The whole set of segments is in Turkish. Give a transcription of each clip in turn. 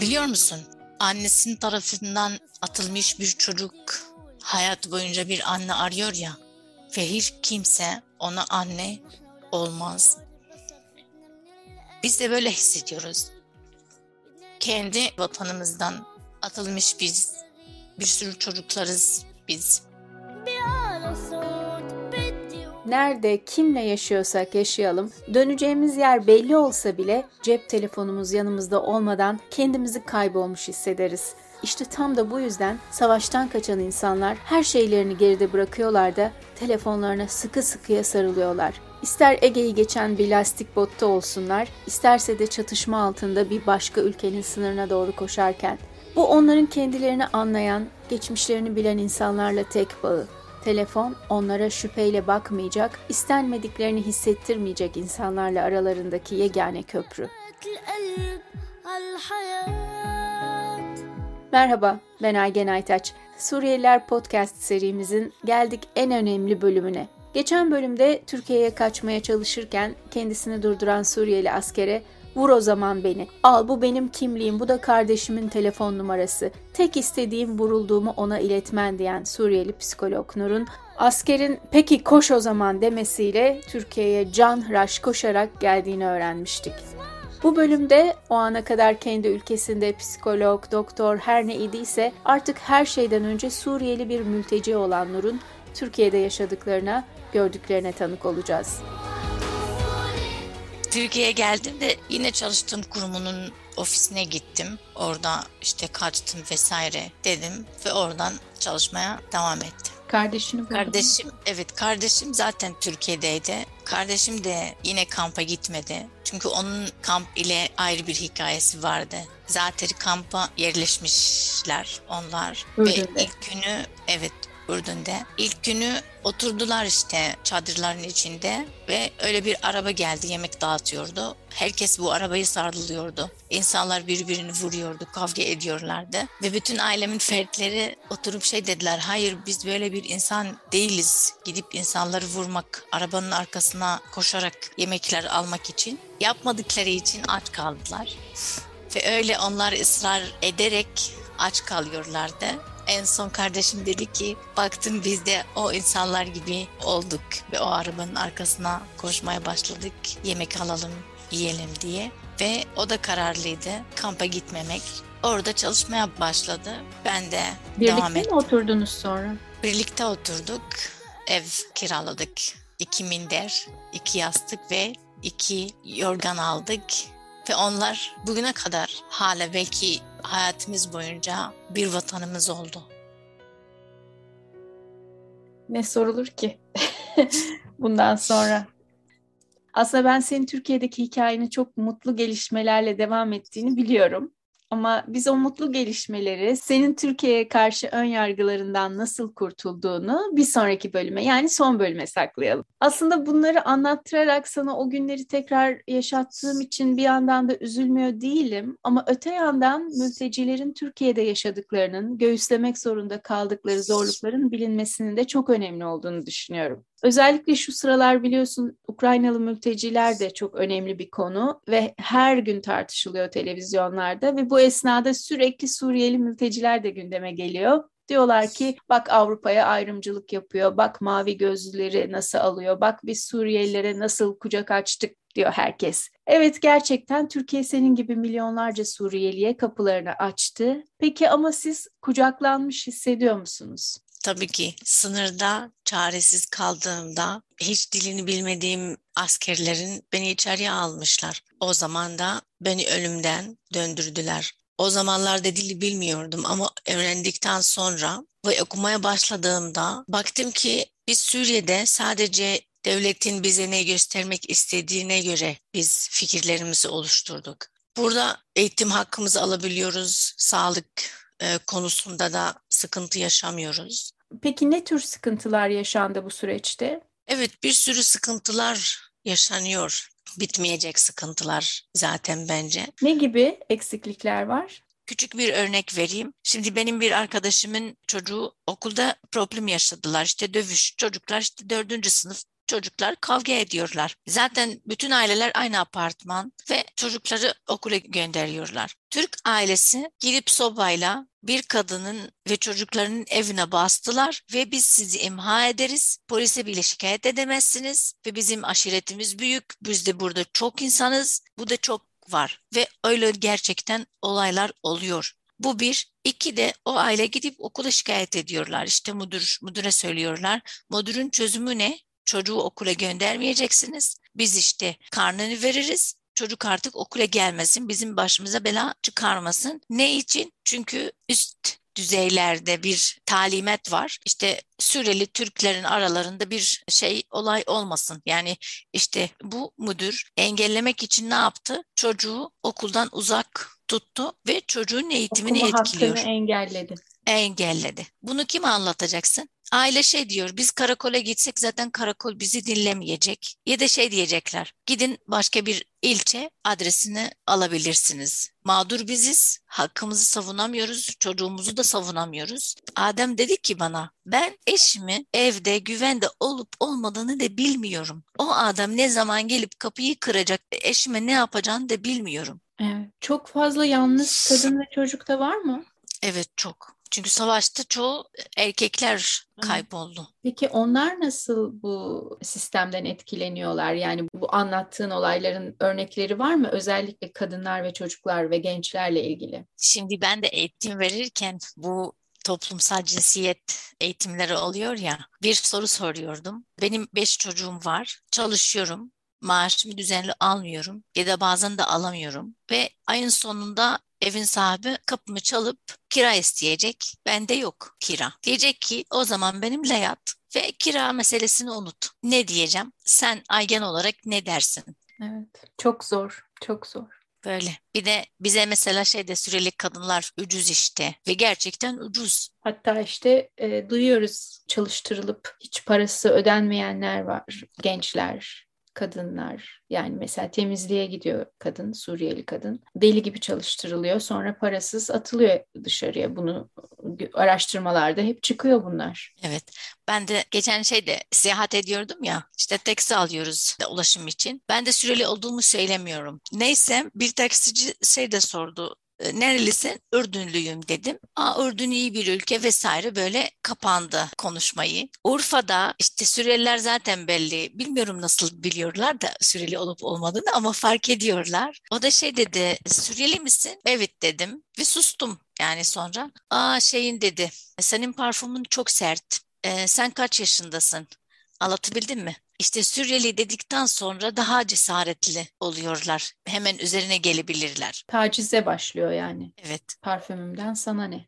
Biliyor musun? Annesinin tarafından atılmış bir çocuk hayat boyunca bir anne arıyor ya ve hiç kimse ona anne olmaz. Biz de böyle hissediyoruz. Kendi vatanımızdan atılmış biz, bir sürü çocuklarız biz. Nerede, kimle yaşıyorsak yaşayalım, döneceğimiz yer belli olsa bile cep telefonumuz yanımızda olmadan kendimizi kaybolmuş hissederiz. İşte tam da bu yüzden savaştan kaçan insanlar her şeylerini geride bırakıyorlar da telefonlarına sıkı sıkıya sarılıyorlar. İster Ege'yi geçen bir lastik botta olsunlar, isterse de çatışma altında bir başka ülkenin sınırına doğru koşarken. Bu onların kendilerini anlayan, geçmişlerini bilen insanlarla tek bağı. Telefon onlara şüpheyle bakmayacak, istenmediklerini hissettirmeyecek insanlarla aralarındaki yegane köprü. Merhaba, ben Aygen Aytaç. Suriyeliler Podcast serimizin geldik en önemli bölümüne. Geçen bölümde Türkiye'ye kaçmaya çalışırken kendisini durduran Suriyeli askere Vur o zaman beni. Al bu benim kimliğim, bu da kardeşimin telefon numarası. Tek istediğim vurulduğumu ona iletmen diyen Suriyeli psikolog Nur'un askerin peki koş o zaman demesiyle Türkiye'ye can hıraş koşarak geldiğini öğrenmiştik. Bu bölümde o ana kadar kendi ülkesinde psikolog, doktor her ne idiyse artık her şeyden önce Suriyeli bir mülteci olan Nur'un Türkiye'de yaşadıklarına, gördüklerine tanık olacağız. Türkiye'ye geldim de yine çalıştığım kurumunun ofisine gittim. Orada işte kaçtım vesaire dedim ve oradan çalışmaya devam ettim. Kardeşini buldun Kardeşim evet kardeşim zaten Türkiye'deydi. Kardeşim de yine kampa gitmedi. Çünkü onun kamp ile ayrı bir hikayesi vardı. Zaten kampa yerleşmişler onlar. Ürdün'de. Ve ilk günü evet Ürdün'de. İlk günü oturdular işte çadırların içinde ve öyle bir araba geldi yemek dağıtıyordu. Herkes bu arabayı sarılıyordu. İnsanlar birbirini vuruyordu, kavga ediyorlardı. Ve bütün ailemin fertleri oturup şey dediler, hayır biz böyle bir insan değiliz. Gidip insanları vurmak, arabanın arkasına koşarak yemekler almak için. Yapmadıkları için aç kaldılar. Ve öyle onlar ısrar ederek aç kalıyorlardı. En son kardeşim dedi ki baktım biz de o insanlar gibi olduk ve o arabanın arkasına koşmaya başladık. Yemek alalım, yiyelim diye. Ve o da kararlıydı kampa gitmemek. Orada çalışmaya başladı. Ben de devam Birlikte ettim. mi oturdunuz sonra? Birlikte oturduk. Ev kiraladık. İki minder, iki yastık ve iki yorgan aldık. Ve onlar bugüne kadar hala belki hayatımız boyunca bir vatanımız oldu. Ne sorulur ki bundan sonra? Aslında ben senin Türkiye'deki hikayeni çok mutlu gelişmelerle devam ettiğini biliyorum. Ama biz o mutlu gelişmeleri senin Türkiye'ye karşı ön yargılarından nasıl kurtulduğunu bir sonraki bölüme yani son bölüme saklayalım. Aslında bunları anlattırarak sana o günleri tekrar yaşattığım için bir yandan da üzülmüyor değilim. Ama öte yandan mültecilerin Türkiye'de yaşadıklarının, göğüslemek zorunda kaldıkları zorlukların bilinmesinin de çok önemli olduğunu düşünüyorum. Özellikle şu sıralar biliyorsun Ukraynalı mülteciler de çok önemli bir konu ve her gün tartışılıyor televizyonlarda ve bu esnada sürekli Suriyeli mülteciler de gündeme geliyor. Diyorlar ki bak Avrupa'ya ayrımcılık yapıyor, bak mavi gözlüleri nasıl alıyor, bak biz Suriyelilere nasıl kucak açtık diyor herkes. Evet gerçekten Türkiye senin gibi milyonlarca Suriyeliye kapılarını açtı. Peki ama siz kucaklanmış hissediyor musunuz? Tabii ki sınırda çaresiz kaldığımda hiç dilini bilmediğim askerlerin beni içeriye almışlar. O zaman da beni ölümden döndürdüler. O zamanlarda dili bilmiyordum ama öğrendikten sonra ve okumaya başladığımda baktım ki biz Suriye'de sadece devletin bize ne göstermek istediğine göre biz fikirlerimizi oluşturduk. Burada eğitim hakkımızı alabiliyoruz, sağlık e, konusunda da sıkıntı yaşamıyoruz. Peki ne tür sıkıntılar yaşandı bu süreçte? Evet bir sürü sıkıntılar yaşanıyor. Bitmeyecek sıkıntılar zaten bence. Ne gibi eksiklikler var? Küçük bir örnek vereyim. Şimdi benim bir arkadaşımın çocuğu okulda problem yaşadılar. İşte dövüş. Çocuklar işte dördüncü sınıf çocuklar kavga ediyorlar. Zaten bütün aileler aynı apartman ve çocukları okula gönderiyorlar. Türk ailesi girip sobayla bir kadının ve çocuklarının evine bastılar ve biz sizi imha ederiz. Polise bile şikayet edemezsiniz ve bizim aşiretimiz büyük. Biz de burada çok insanız. Bu da çok var ve öyle gerçekten olaylar oluyor. Bu bir. İki de o aile gidip okula şikayet ediyorlar. İşte müdür, müdüre söylüyorlar. Müdürün çözümü ne? Çocuğu okula göndermeyeceksiniz. Biz işte karnını veririz. Çocuk artık okula gelmesin, bizim başımıza bela çıkarmasın. Ne için? Çünkü üst düzeylerde bir talimat var. İşte Süreli Türklerin aralarında bir şey olay olmasın. Yani işte bu müdür engellemek için ne yaptı? Çocuğu okuldan uzak tuttu ve çocuğun eğitimini Okuma etkiliyor. hakkını engelledi. Engelledi. Bunu kime anlatacaksın? Aile şey diyor, biz karakola gitsek zaten karakol bizi dinlemeyecek. Ya da şey diyecekler, gidin başka bir ilçe adresini alabilirsiniz. Mağdur biziz, hakkımızı savunamıyoruz, çocuğumuzu da savunamıyoruz. Adem dedi ki bana, ben eşimi evde güvende olup olmadığını da bilmiyorum. O adam ne zaman gelip kapıyı kıracak, eşime ne yapacağını da bilmiyorum. Evet. Çok fazla yalnız kadın ve çocuk da var mı? Evet çok. Çünkü savaşta çoğu erkekler kayboldu. Peki onlar nasıl bu sistemden etkileniyorlar? Yani bu anlattığın olayların örnekleri var mı? Özellikle kadınlar ve çocuklar ve gençlerle ilgili. Şimdi ben de eğitim verirken bu toplumsal cinsiyet eğitimleri oluyor ya bir soru soruyordum. Benim beş çocuğum var, çalışıyorum. Maaşımı düzenli almıyorum ya da bazen de alamıyorum ve ayın sonunda evin sahibi kapımı çalıp kira isteyecek. Bende yok kira. Diyecek ki o zaman benimle yat ve kira meselesini unut. Ne diyeceğim? Sen Aygen olarak ne dersin? Evet. Çok zor, çok zor. Böyle. Bir de bize mesela şeyde süreli kadınlar ucuz işte ve gerçekten ucuz. Hatta işte e, duyuyoruz çalıştırılıp hiç parası ödenmeyenler var, gençler, kadınlar. Yani mesela temizliğe gidiyor kadın, Suriyeli kadın. Deli gibi çalıştırılıyor. Sonra parasız atılıyor dışarıya. Bunu araştırmalarda hep çıkıyor bunlar. Evet. Ben de geçen şeyde seyahat ediyordum ya. işte taksi alıyoruz ulaşım için. Ben de süreli olduğumu söylemiyorum. Neyse bir taksici şey de sordu nerelisin? Ürdünlüyüm dedim. Aa Ürdün iyi bir ülke vesaire böyle kapandı konuşmayı. Urfa'da işte Suriyeliler zaten belli. Bilmiyorum nasıl biliyorlar da Suriyeli olup olmadığını ama fark ediyorlar. O da şey dedi Suriyeli misin? Evet dedim ve sustum yani sonra. Aa şeyin dedi senin parfümün çok sert. Ee, sen kaç yaşındasın? Anlatabildim mi? İşte Suriyeli dedikten sonra daha cesaretli oluyorlar. Hemen üzerine gelebilirler. Tacize başlıyor yani. Evet. Parfümümden sana ne?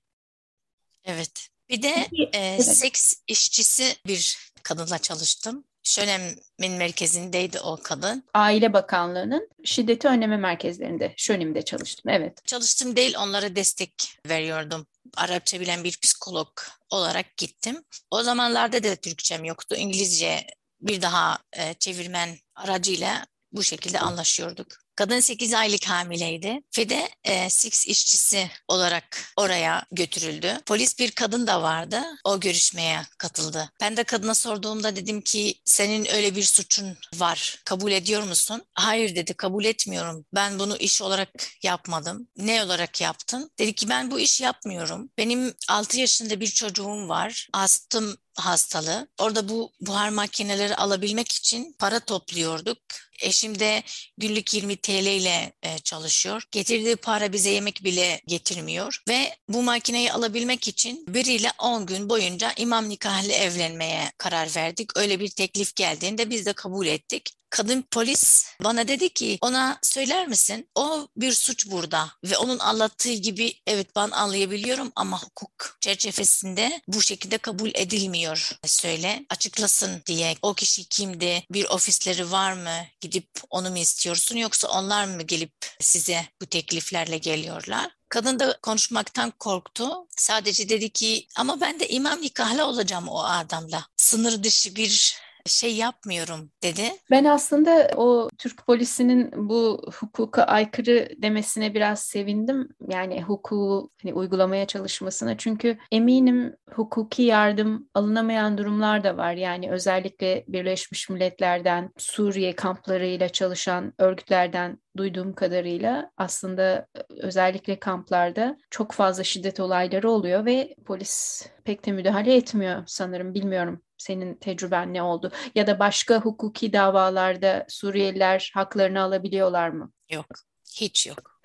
Evet. Bir de e, evet. seks işçisi bir kadınla çalıştım. Şönem'in merkezindeydi o kadın. Aile Bakanlığı'nın şiddeti önleme merkezlerinde, Şönim'de çalıştım. Evet. Çalıştım değil onlara destek veriyordum. Arapça bilen bir psikolog olarak gittim. O zamanlarda da Türkçem yoktu. İngilizce bir daha e, çevirmen aracıyla bu şekilde anlaşıyorduk. Kadın 8 aylık hamileydi ve de e, seks işçisi olarak oraya götürüldü. Polis bir kadın da vardı. O görüşmeye katıldı. Ben de kadına sorduğumda dedim ki senin öyle bir suçun var. Kabul ediyor musun? Hayır dedi kabul etmiyorum. Ben bunu iş olarak yapmadım. Ne olarak yaptın? Dedi ki ben bu iş yapmıyorum. Benim 6 yaşında bir çocuğum var. Astım hastalığı. Orada bu buhar makineleri alabilmek için para topluyorduk. Eşim de günlük 20 TL ile e, çalışıyor. Getirdiği para bize yemek bile getirmiyor ve bu makineyi alabilmek için biriyle 10 gün boyunca imam nikahlı evlenmeye karar verdik. Öyle bir teklif geldiğinde biz de kabul ettik. Kadın polis bana dedi ki ona söyler misin? O bir suç burada ve onun anlattığı gibi evet ben anlayabiliyorum ama hukuk çerçevesinde bu şekilde kabul edilmiyor. Söyle açıklasın diye. O kişi kimdi? Bir ofisleri var mı? Gidip onu mu istiyorsun yoksa onlar mı gelip size bu tekliflerle geliyorlar? Kadın da konuşmaktan korktu. Sadece dedi ki ama ben de imam nikahlı olacağım o adamla. Sınır dışı bir şey yapmıyorum dedi. Ben aslında o Türk polisinin bu hukuka aykırı demesine biraz sevindim. Yani hukuku hani uygulamaya çalışmasına. Çünkü eminim hukuki yardım alınamayan durumlar da var. Yani özellikle Birleşmiş Milletler'den Suriye kamplarıyla çalışan örgütlerden duyduğum kadarıyla aslında özellikle kamplarda çok fazla şiddet olayları oluyor ve polis pek de müdahale etmiyor sanırım. Bilmiyorum senin tecrüben ne oldu? Ya da başka hukuki davalarda Suriyeliler haklarını alabiliyorlar mı? Yok, hiç yok.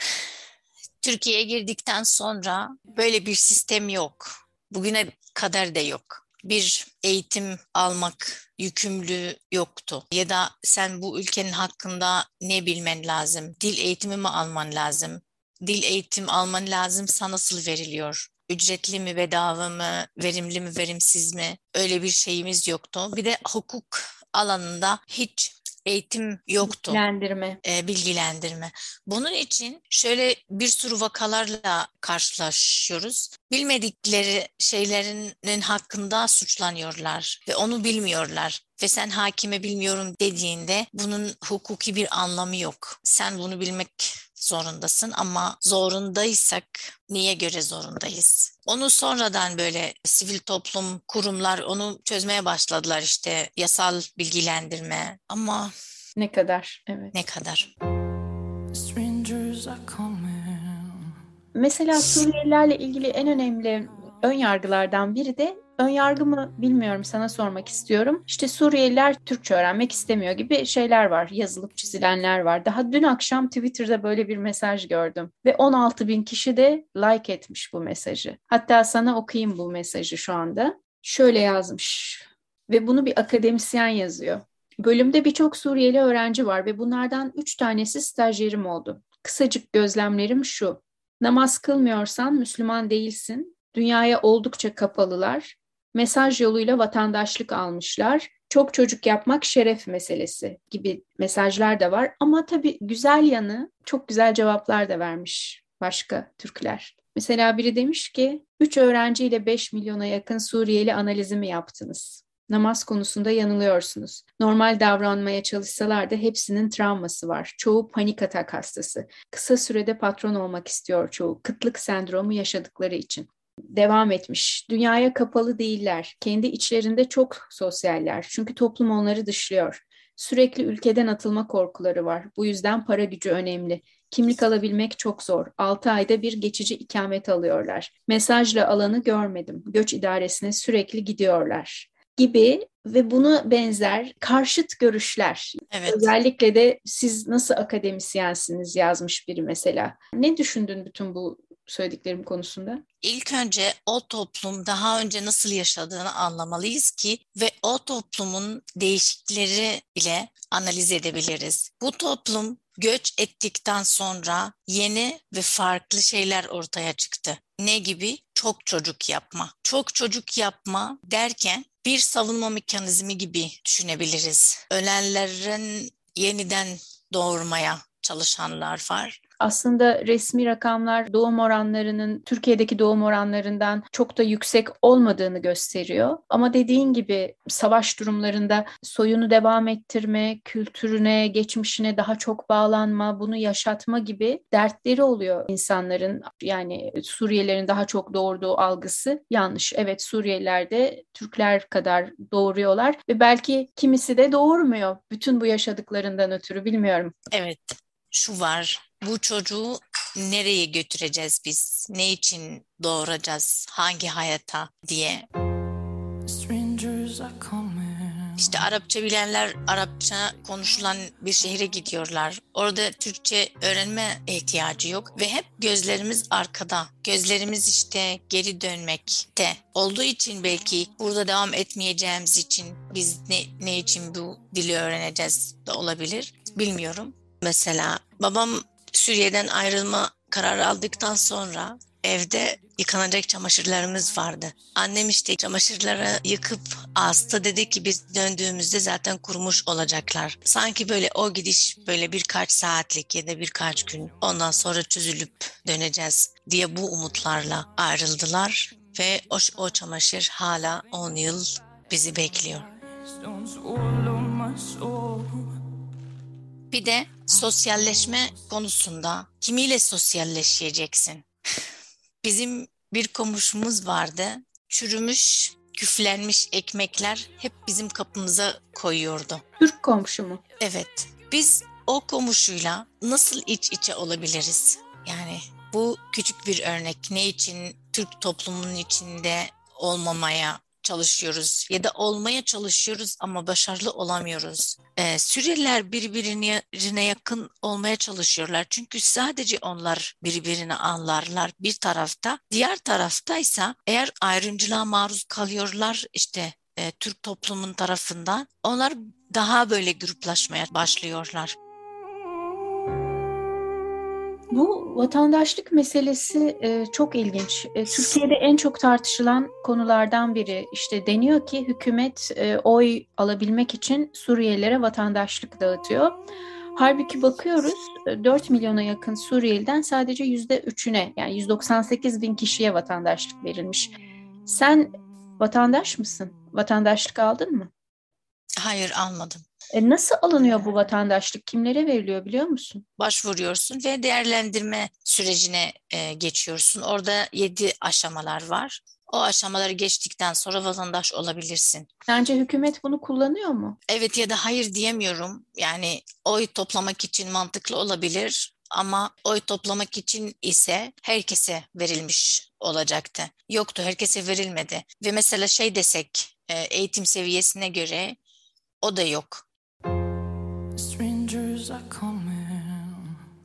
Türkiye'ye girdikten sonra böyle bir sistem yok. Bugüne kadar da yok. Bir eğitim almak yükümlü yoktu. Ya da sen bu ülkenin hakkında ne bilmen lazım? Dil eğitimi mi alman lazım? Dil eğitim alman lazımsa nasıl veriliyor? Ücretli mi, bedava mı, verimli mi, verimsiz mi öyle bir şeyimiz yoktu. Bir de hukuk alanında hiç eğitim yoktu. Bilgilendirme. E, bilgilendirme. Bunun için şöyle bir sürü vakalarla karşılaşıyoruz. Bilmedikleri şeylerin hakkında suçlanıyorlar ve onu bilmiyorlar. Ve sen hakime bilmiyorum dediğinde bunun hukuki bir anlamı yok. Sen bunu bilmek zorundasın ama zorundaysak niye göre zorundayız? Onu sonradan böyle sivil toplum kurumlar onu çözmeye başladılar işte yasal bilgilendirme ama ne kadar evet. Ne kadar? Mesela Suriyelilerle ilgili en önemli ön yargılardan biri de ön yargı mı bilmiyorum sana sormak istiyorum. İşte Suriyeliler Türkçe öğrenmek istemiyor gibi şeyler var. Yazılıp çizilenler var. Daha dün akşam Twitter'da böyle bir mesaj gördüm. Ve 16 bin kişi de like etmiş bu mesajı. Hatta sana okuyayım bu mesajı şu anda. Şöyle yazmış. Ve bunu bir akademisyen yazıyor. Bölümde birçok Suriyeli öğrenci var ve bunlardan üç tanesi stajyerim oldu. Kısacık gözlemlerim şu. Namaz kılmıyorsan Müslüman değilsin. Dünyaya oldukça kapalılar mesaj yoluyla vatandaşlık almışlar. Çok çocuk yapmak şeref meselesi gibi mesajlar da var. Ama tabii güzel yanı çok güzel cevaplar da vermiş başka Türkler. Mesela biri demiş ki 3 öğrenciyle 5 milyona yakın Suriyeli analizimi yaptınız. Namaz konusunda yanılıyorsunuz. Normal davranmaya çalışsalar da hepsinin travması var. Çoğu panik atak hastası. Kısa sürede patron olmak istiyor çoğu. Kıtlık sendromu yaşadıkları için devam etmiş. Dünyaya kapalı değiller. Kendi içlerinde çok sosyaller. Çünkü toplum onları dışlıyor. Sürekli ülkeden atılma korkuları var. Bu yüzden para gücü önemli. Kimlik alabilmek çok zor. 6 ayda bir geçici ikamet alıyorlar. Mesajla alanı görmedim. Göç idaresine sürekli gidiyorlar gibi ve bunu benzer karşıt görüşler. Evet. Özellikle de siz nasıl akademisyensiniz yazmış biri mesela. Ne düşündün bütün bu söylediklerim konusunda? İlk önce o toplum daha önce nasıl yaşadığını anlamalıyız ki ve o toplumun değişikleri ile analiz edebiliriz. Bu toplum göç ettikten sonra yeni ve farklı şeyler ortaya çıktı. Ne gibi? Çok çocuk yapma. Çok çocuk yapma derken bir savunma mekanizmi gibi düşünebiliriz. Ölenlerin yeniden doğurmaya çalışanlar var aslında resmi rakamlar doğum oranlarının Türkiye'deki doğum oranlarından çok da yüksek olmadığını gösteriyor. Ama dediğin gibi savaş durumlarında soyunu devam ettirme, kültürüne, geçmişine daha çok bağlanma, bunu yaşatma gibi dertleri oluyor insanların. Yani Suriyelilerin daha çok doğurduğu algısı yanlış. Evet Suriyeliler de Türkler kadar doğuruyorlar ve belki kimisi de doğurmuyor. Bütün bu yaşadıklarından ötürü bilmiyorum. Evet şu var bu çocuğu nereye götüreceğiz biz? Ne için doğuracağız? Hangi hayata diye. İşte Arapça bilenler Arapça konuşulan bir şehre gidiyorlar. Orada Türkçe öğrenme ihtiyacı yok ve hep gözlerimiz arkada. Gözlerimiz işte geri dönmekte olduğu için belki burada devam etmeyeceğimiz için biz ne, ne için bu dili öğreneceğiz de olabilir. Bilmiyorum. Mesela babam Suriye'den ayrılma kararı aldıktan sonra evde yıkanacak çamaşırlarımız vardı. Annem işte çamaşırları yıkıp astı dedi ki biz döndüğümüzde zaten kurumuş olacaklar. Sanki böyle o gidiş böyle birkaç saatlik ya da birkaç gün ondan sonra çözülüp döneceğiz diye bu umutlarla ayrıldılar ve o, o çamaşır hala 10 yıl bizi bekliyor. Bir de sosyalleşme konusunda kimiyle sosyalleşeceksin? Bizim bir komşumuz vardı. Çürümüş, küflenmiş ekmekler hep bizim kapımıza koyuyordu. Türk komşu mu? Evet. Biz o komşuyla nasıl iç içe olabiliriz? Yani bu küçük bir örnek. Ne için Türk toplumunun içinde olmamaya çalışıyoruz ya da olmaya çalışıyoruz ama başarılı olamıyoruz. Ee, Suriyeliler birbirine yakın olmaya çalışıyorlar. Çünkü sadece onlar birbirini anlarlar bir tarafta. Diğer taraftaysa eğer ayrımcılığa maruz kalıyorlar işte e, Türk toplumun tarafından onlar daha böyle gruplaşmaya başlıyorlar. Bu vatandaşlık meselesi e, çok ilginç. E, Türkiye'de en çok tartışılan konulardan biri. İşte deniyor ki hükümet e, oy alabilmek için Suriyelilere vatandaşlık dağıtıyor. Halbuki bakıyoruz 4 milyona yakın Suriyeliden sadece %3'üne yani 198 bin kişiye vatandaşlık verilmiş. Sen vatandaş mısın? Vatandaşlık aldın mı? Hayır almadım. E nasıl alınıyor bu vatandaşlık? Kimlere veriliyor biliyor musun? Başvuruyorsun ve değerlendirme sürecine e, geçiyorsun. Orada yedi aşamalar var. O aşamaları geçtikten sonra vatandaş olabilirsin. Sence hükümet bunu kullanıyor mu? Evet ya da hayır diyemiyorum. Yani oy toplamak için mantıklı olabilir ama oy toplamak için ise herkese verilmiş olacaktı. Yoktu, herkese verilmedi. Ve mesela şey desek, e, eğitim seviyesine göre o da yok.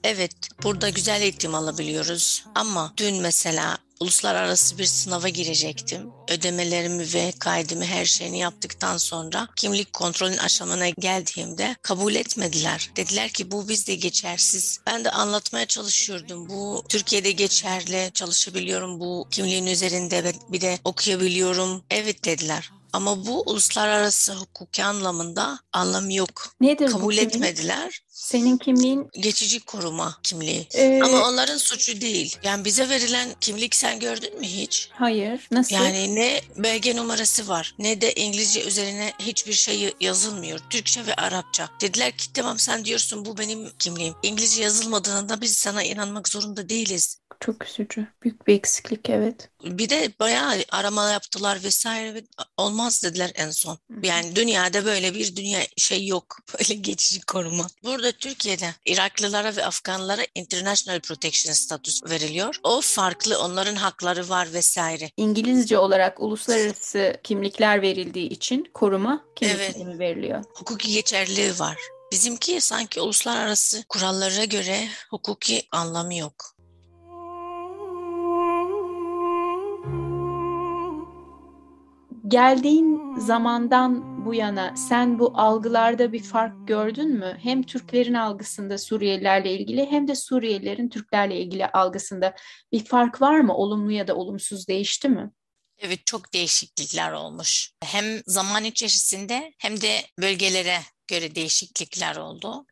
Evet, burada güzel eğitim alabiliyoruz. Ama dün mesela uluslararası bir sınava girecektim. Ödemelerimi ve kaydımı her şeyini yaptıktan sonra kimlik kontrolün aşamına geldiğimde kabul etmediler. Dediler ki bu bizde geçersiz. Ben de anlatmaya çalışıyordum. Bu Türkiye'de geçerli, çalışabiliyorum bu kimliğin üzerinde bir de okuyabiliyorum. Evet dediler. Ama bu uluslararası hukuki anlamında anlamı yok. Nedir Kabul bu kimlik? etmediler. Senin kimliğin Geçici koruma kimliği. Ee, Ama onların suçu değil. Yani bize verilen kimlik sen gördün mü hiç? hayır. Nasıl? Yani ne belge numarası var ne de İngilizce üzerine hiçbir şey yazılmıyor. Türkçe ve Arapça. Dediler ki tamam sen diyorsun bu benim kimliğim. İngilizce yazılmadığında biz sana inanmak zorunda değiliz. Çok üzücü. Büyük bir eksiklik evet. Bir de bayağı arama yaptılar vesaire ve olmaz dediler en son. Yani dünyada böyle bir dünya şey yok. Böyle geçici koruma. Burada Türkiye'de Iraklılara ve Afganlara International Protection Status veriliyor. O farklı onların hakları var vesaire. İngilizce olarak uluslararası kimlikler verildiği için koruma Evet. kimlikleri veriliyor. Hukuki geçerliliği var. Bizimki sanki uluslararası kurallara göre hukuki anlamı yok. Geldiğin zamandan bu yana sen bu algılarda bir fark gördün mü? Hem Türklerin algısında Suriyelilerle ilgili hem de Suriyelilerin Türklerle ilgili algısında bir fark var mı? Olumlu ya da olumsuz değişti mi? Evet çok değişiklikler olmuş. Hem zaman içerisinde hem de bölgelere göre değişiklikler oldu.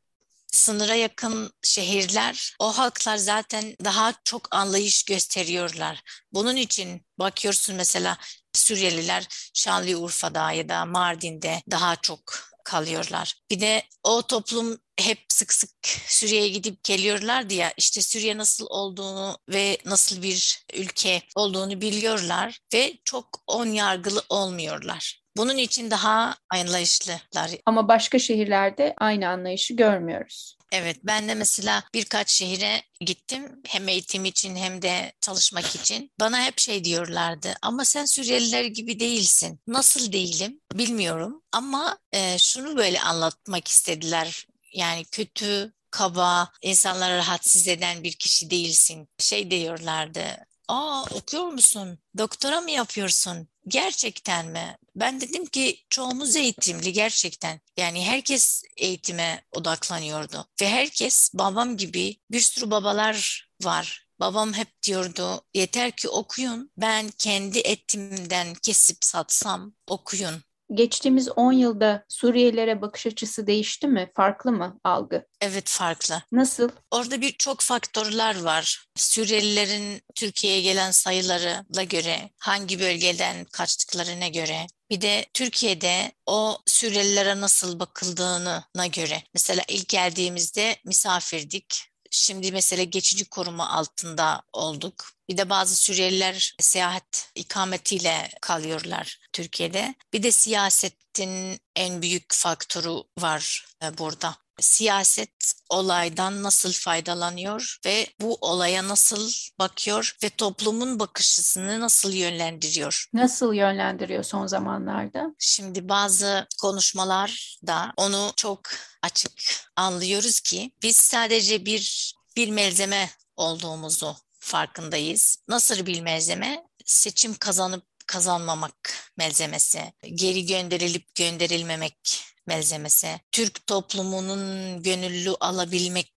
Sınıra yakın şehirler, o halklar zaten daha çok anlayış gösteriyorlar. Bunun için bakıyorsun mesela Suriyeliler Şanlıurfa'da ya da Mardin'de daha çok kalıyorlar. Bir de o toplum hep sık sık Suriye'ye gidip geliyorlardı ya işte Suriye nasıl olduğunu ve nasıl bir ülke olduğunu biliyorlar ve çok on yargılı olmuyorlar. Bunun için daha anlayışlılar. Ama başka şehirlerde aynı anlayışı görmüyoruz. Evet, ben de mesela birkaç şehire gittim hem eğitim için hem de çalışmak için. Bana hep şey diyorlardı ama sen Suriyeliler gibi değilsin. Nasıl değilim bilmiyorum ama e, şunu böyle anlatmak istediler. Yani kötü, kaba, insanları rahatsız eden bir kişi değilsin. Şey diyorlardı. Aa okuyor musun? Doktora mı yapıyorsun? Gerçekten mi? Ben dedim ki çoğumuz eğitimli gerçekten. Yani herkes eğitime odaklanıyordu. Ve herkes babam gibi bir sürü babalar var. Babam hep diyordu yeter ki okuyun. Ben kendi etimden kesip satsam okuyun. Geçtiğimiz 10 yılda Suriyelilere bakış açısı değişti mi? Farklı mı algı? Evet farklı. Nasıl? Orada birçok faktörler var. Suriyelilerin Türkiye'ye gelen sayılarına göre, hangi bölgeden kaçtıklarına göre Bir de Türkiye'de o Suriyelilere nasıl bakıldığına göre. Mesela ilk geldiğimizde misafirdik. Şimdi mesela geçici koruma altında olduk. Bir de bazı Suriyeliler seyahat ikametiyle kalıyorlar Türkiye'de. Bir de siyasetin en büyük faktörü var e, burada siyaset olaydan nasıl faydalanıyor ve bu olaya nasıl bakıyor ve toplumun bakış açısını nasıl yönlendiriyor? Nasıl yönlendiriyor son zamanlarda? Şimdi bazı konuşmalarda onu çok açık anlıyoruz ki biz sadece bir bir malzeme olduğumuzu farkındayız. Nasıl bir malzeme? Seçim kazanıp kazanmamak malzemesi, geri gönderilip gönderilmemek malzemesi, Türk toplumunun gönüllü alabilmek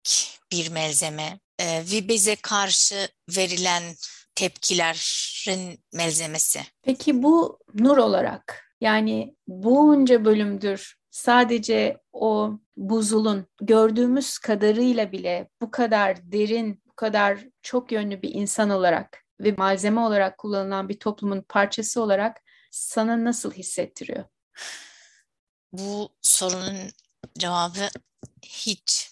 bir malzeme e, ve bize karşı verilen tepkilerin malzemesi. Peki bu nur olarak yani bunca bölümdür sadece o buzulun gördüğümüz kadarıyla bile bu kadar derin, bu kadar çok yönlü bir insan olarak ve malzeme olarak kullanılan bir toplumun parçası olarak sana nasıl hissettiriyor? Bu sorunun cevabı hiç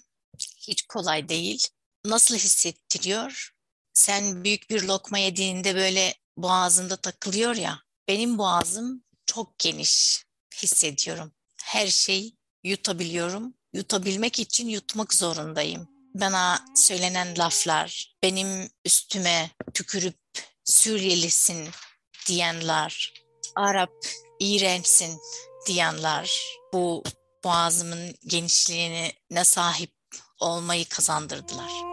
hiç kolay değil. Nasıl hissettiriyor? Sen büyük bir lokma yediğinde böyle boğazında takılıyor ya. Benim boğazım çok geniş hissediyorum. Her şey yutabiliyorum. Yutabilmek için yutmak zorundayım. Bana söylenen laflar, benim üstüme tükürüp Suriyelisin diyenler, Arap iğrençsin diyenler bu boğazımın genişliğine sahip olmayı kazandırdılar.